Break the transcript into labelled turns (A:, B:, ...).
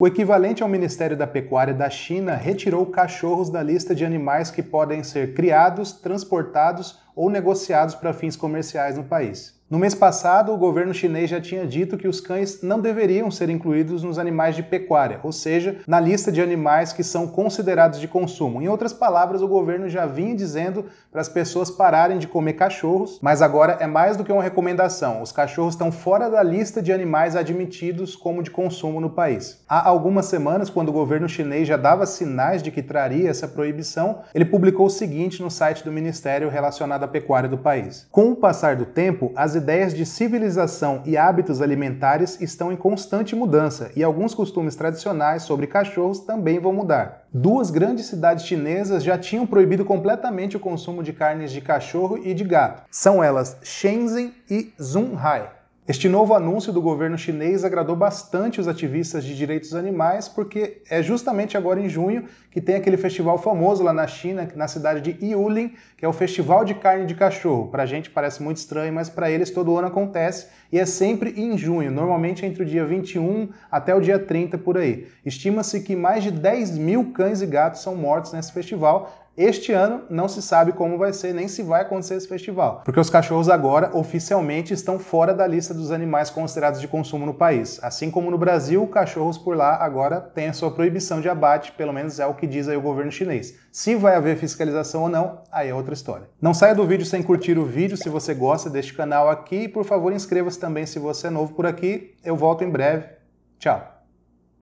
A: O equivalente ao Ministério da Pecuária da China retirou cachorros da lista de animais que podem ser criados, transportados ou negociados para fins comerciais no país. No mês passado, o governo chinês já tinha dito que os cães não deveriam ser incluídos nos animais de pecuária, ou seja, na lista de animais que são considerados de consumo. Em outras palavras, o governo já vinha dizendo para as pessoas pararem de comer cachorros, mas agora é mais do que uma recomendação. Os cachorros estão fora da lista de animais admitidos como de consumo no país. Há algumas semanas, quando o governo chinês já dava sinais de que traria essa proibição, ele publicou o seguinte no site do ministério relacionado à pecuária do país. Com o passar do tempo, as ideias de civilização e hábitos alimentares estão em constante mudança e alguns costumes tradicionais sobre cachorros também vão mudar. Duas grandes cidades chinesas já tinham proibido completamente o consumo de carnes de cachorro e de gato. São elas Shenzhen e Zhonghai. Este novo anúncio do governo chinês agradou bastante os ativistas de direitos animais, porque é justamente agora em junho que tem aquele festival famoso lá na China, na cidade de Yulin, que é o Festival de Carne de Cachorro. Para a gente parece muito estranho, mas para eles todo ano acontece e é sempre em junho, normalmente entre o dia 21 até o dia 30 por aí. Estima-se que mais de 10 mil cães e gatos são mortos nesse festival, este ano não se sabe como vai ser, nem se vai acontecer esse festival, porque os cachorros agora oficialmente estão fora da lista dos animais considerados de consumo no país. Assim como no Brasil, cachorros por lá agora têm a sua proibição de abate, pelo menos é o que diz aí o governo chinês. Se vai haver fiscalização ou não, aí é outra história. Não saia do vídeo sem curtir o vídeo se você gosta deste canal aqui e por favor inscreva-se também se você é novo por aqui. Eu volto em breve. Tchau!